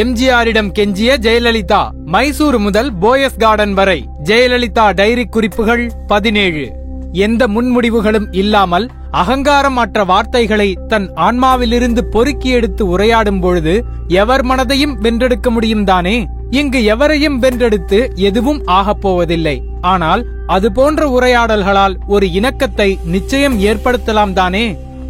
எம்ஜிஆரிடம் கெஞ்சிய ஜெயலலிதா மைசூர் முதல் போயஸ் கார்டன் வரை ஜெயலலிதா டைரி குறிப்புகள் பதினேழு. எந்த முன்முடிவுகளும் இல்லாமல் அகங்காரம் அற்ற வார்த்தைகளை தன் ஆன்மாவிலிருந்து பொறுக்கி எடுத்து உரையாடும் பொழுது எவர் மனதையும் வென்றெடுக்க முடியும் தானே? இங்கு எவரையும் வென்றெடுத்து எதுவும் ஆகப்போவதில்லை ஆனால் அது போன்ற உரையாடல்களால் ஒரு இணக்கத்தை நிச்சயம் ஏற்படுத்தலாம் தானே?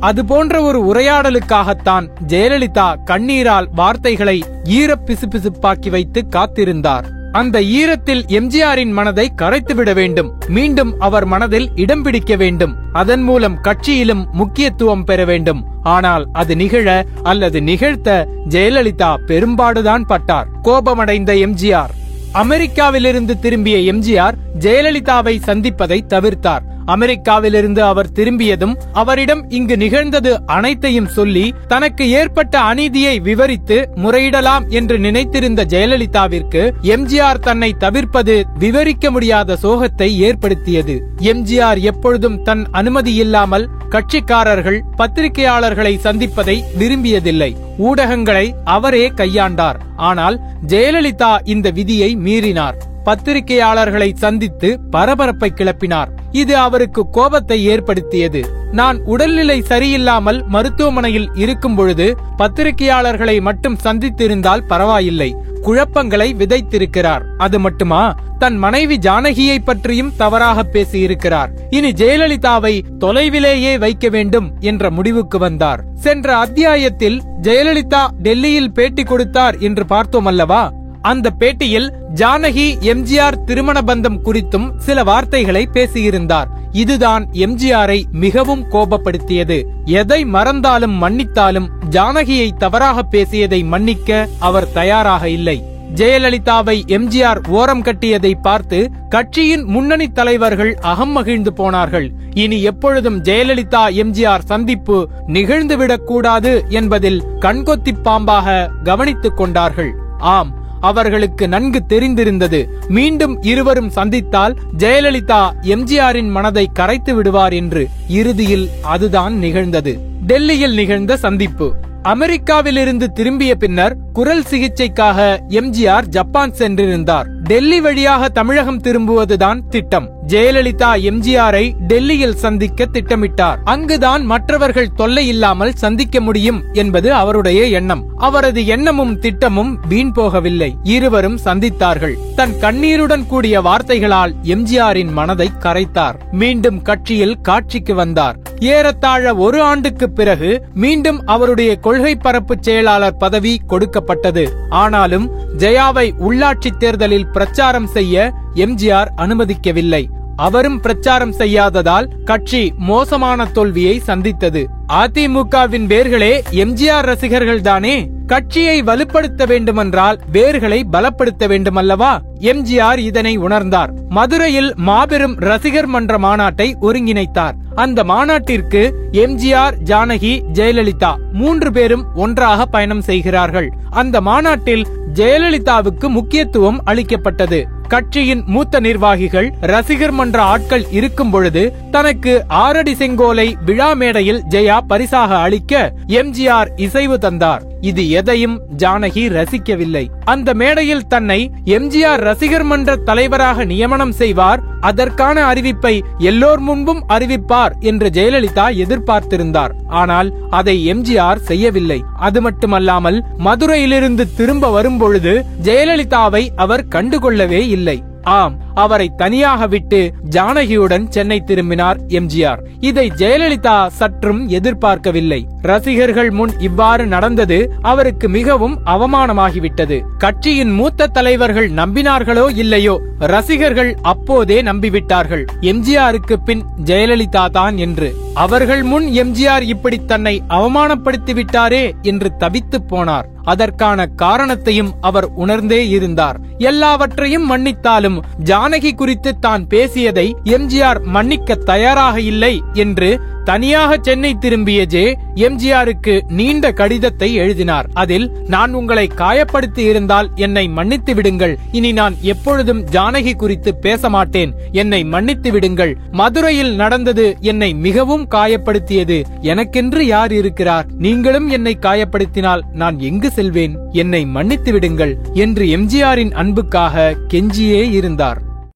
அது போன்ற ஒரு உரையாடலுக்காகத்தான் ஜெயலலிதா கண்ணீரால் வார்த்தைகளை ஈர பிசுபிசுப்பாக்கி வைத்து காத்திருந்தார். அந்த ஈரத்தில் எம்ஜிஆரின் மனதை கரைத்துவிட வேண்டும். மீண்டும் அவர் மனதில் இடம் பிடிக்க வேண்டும். அதன் மூலம் கட்சியிலும் முக்கியத்துவம் பெற வேண்டும். ஆனால் அது நிகழ அல்லது நிகழ்த்த ஜெயலலிதா பெரும்பாடுதான் பட்டார். கோபமடைந்த எம்ஜிஆர். அமெரிக்காவிலிருந்து திரும்பிய எம்ஜிஆர் ஜெயலலிதாவை சந்திப்பதை தவிர்த்தார். அமெரிக்காவிலிருந்து அவர் திரும்பியதும் அவரிடம் இங்கு நிகழ்ந்தது அனைத்தையும் சொல்லி தனக்கு ஏற்பட்ட அநீதியை விவரித்து முறையிடலாம் என்று நினைத்திருந்த ஜெயலலிதாவிற்கு எம்ஜிஆர் தன்னை தவிர்ப்பது விவரிக்க முடியாத சோகத்தை ஏற்படுத்தியது. எம்ஜிஆர் எப்பொழுதும் தன் அனுமதி இல்லாமல் கட்சிக்காரர்கள் பத்திரிகையாளர்களை சந்திப்பதை விரும்பியதில்லை. ஊடகங்களை அவரே கையாண்டார். ஆனால் ஜெயலலிதா இந்த விதியை மீறினார். பத்திரிகையாளர்களை சந்தித்து பரபரப்பை கிளப்பினார். இது அவருக்கு கோபத்தை ஏற்படுத்தியது. நான் உடல்நிலை சரியில்லாமல் மருத்துவமனையில் இருக்கும் பொழுது பத்திரிகையாளர்களை மட்டும் சந்தித்திருந்தால் பரவாயில்லை. குழப்பங்களை விதைத்திருக்கிறார். அது மட்டுமா? தன் மனைவி ஜானகியை பற்றியும் தவறாக பேசியிருக்கிறார். இனி ஜெயலலிதாவை தொலைவிலேயே வைக்க வேண்டும் என்ற முடிவுக்கு வந்தார். சென்ற அத்தியாயத்தில் ஜெயலலிதா டெல்லியில் பேட்டி கொடுத்தார் என்று பார்த்தோம் அல்லவா அந்த பேட்டியில் ஜானகி எம்ஜிஆர் திருமண பந்தம் குறித்தும் சில வார்த்தைகளை பேசியிருந்தார். இதுதான் எம்ஜிஆரை மிகவும் கோபப்படுத்தியது. எதை மறந்தாலும் மன்னித்தாலும் ஜானகியை தவறாக பேசியதை மன்னிக்க அவர் தயாராக இல்லை. ஜெயலலிதாவை எம்ஜிஆர் ஓரம் கட்டியதை பார்த்து கட்சியின் முன்னணி தலைவர்கள் அகம் மகிழ்ந்து போனார்கள். இனி எப்பொழுதும் ஜெயலலிதா எம்ஜிஆர் சந்திப்பு நிகழ்ந்துவிடக் கூடாது என்பதில் கண்கொத்தி பாம்பாக கவனித்துக் கொண்டார்கள். ஆம் அவர்களுக்கு நன்கு தெரிந்திருந்தது. மீண்டும் இருவரும் சந்தித்தால் ஜெயலலிதா எம்ஜிஆரின் மனதை கரைத்து விடுவார் என்று இறுதியில் அதுதான் நிகழ்ந்தது. டெல்லியில் நிகழ்ந்த சந்திப்பு. அமெரிக்காவிலிருந்து திரும்பிய பின்னர் குரல் சிகிச்சைக்காக எம்ஜிஆர் ஜப்பான் சென்றிருந்தார். டெல்லி வழியாக தமிழகம் திரும்புவதுதான் திட்டம். ஜெயலலிதா எம்ஜிஆரை டெல்லியில் சந்திக்க திட்டமிட்டார். அங்குதான் மற்றவர்கள் தொல்லை இல்லாமல் சந்திக்க முடியும் என்பது அவருடைய எண்ணம். அவரது எண்ணமும் திட்டமும் வீண் போகவில்லை. இருவரும் சந்தித்தார்கள். தன் கண்ணீருடன் கூடிய வார்த்தைகளால் எம்ஜிஆரின் மனதை கரைத்தார். மீண்டும் கட்சியில் காட்சிக்கு வந்தார். ஏறத்தாழ ஒரு ஆண்டுக்கு பிறகு மீண்டும் அவருடைய கொள்கை பரப்பு செயலாளர் பதவி கொடுக்கப்பட்டது. ஆனாலும் ஜெயாவை உள்ளாட்சி தேர்தலில் பிரச்சாரம் செய்ய எம்ஜிஆர் அனுமதிக்கவில்லை. அவரும் பிரச்சாரம் செய்யாததால் கட்சி மோசமான தோல்வியை சந்தித்தது. அதிமுகவின் வேர்களே எம்ஜிஆர் ரசிகர்கள் தானே? கட்சியை வலுப்படுத்த வேண்டுமென்றால் வேர்களை பலப்படுத்த வேண்டுமல்லவா? எம்ஜிஆர் இதனை உணர்ந்தார். மதுரையில் மாபெரும் ரசிகர் மன்ற மாநாட்டை ஒருங்கிணைத்தார். அந்த மாநாட்டிற்கு எம்ஜிஆர் ஜானகி ஜெயலலிதா மூன்று பேரும் ஒன்றாக பயணம் செய்கிறார்கள். அந்த மாநாட்டில் ஜெயலலிதாவுக்கு முக்கியத்துவம் அளிக்கப்பட்டது. கட்சியின் மூத்த நிர்வாகிகள் ரசிகர் மன்ற ஆட்கள் இருக்கும் பொழுது தனக்கு ஆறடி செங்கோலை விழா மேடையில் ஜெயா பரிசாக அளிக்க எம்ஜிஆர் இசைவு தந்தார். இது எதையும் ஜானகி ரசிக்கவில்லை. அந்த மேடையில் தன்னை எம்ஜிஆர் ரசிகர் மன்ற தலைவராக நியமனம் செய்வார். அதற்கான அறிவிப்பை எல்லோர் முன்பும் அறிவிப்பார் என்று ஜெயலலிதா எதிர்பார்த்திருந்தார். ஆனால் அதை எம்ஜிஆர் செய்யவில்லை. அது மட்டுமல்லாமல் மதுரையிலிருந்து திரும்ப வரும்பொழுது ஜெயலலிதாவை அவர் கண்டுகொள்ளவே இல்லை. ஆம் அவரை தனியாக விட்டு ஜானகியுடன் சென்னை திரும்பினார் எம்ஜிஆர். இதை ஜெயலலிதா சற்றும் எதிர்பார்க்கவில்லை. ரசிகர்கள் முன் இவ்வாறு நடந்தது அவருக்கு மிகவும் அவமானமாகிவிட்டது. கட்சியின் மூத்த தலைவர்கள் நம்பினார்களோ இல்லையோ ரசிகர்கள் அப்போதே நம்பிவிட்டார்கள். எம்ஜிஆருக்கு பின் ஜெயலலிதா தான் என்று. அவர்கள் முன் எம்ஜிஆர் இப்படி தன்னை அவமானப்படுத்தி விட்டாரே என்று தவித்துப் போனார். அதற்கான காரணத்தையும் அவர் உணர்ந்தே இருந்தார். எல்லாவற்றையும் மன்னித்தாலும் ஜானகி குறித்து தான் பேசியதை எம்ஜிஆர் மன்னிக்க தயாராக இல்லை என்று தனியாக சென்னை திரும்பிய ஜே எம்ஜிஆருக்கு நீண்ட கடிதத்தை எழுதினார். அதில் நான் உங்களை காயப்படுத்தி இருந்தால் என்னை மன்னித்து விடுங்கள். இனி நான் எப்பொழுதும் ஜானகி குறித்து பேச மாட்டேன். என்னை மன்னித்து விடுங்கள். மதுரையில் நடந்தது என்னை மிகவும் காயப்படுத்தியது. எனக்கென்று யார் இருக்கிறார்? நீங்களும் என்னை காயப்படுத்தினால் நான் எங்கு செல்வேன். என்னை மன்னித்து விடுங்கள் என்று எம்ஜிஆரின் அன்புக்காக கெஞ்சியே இருந்தார்.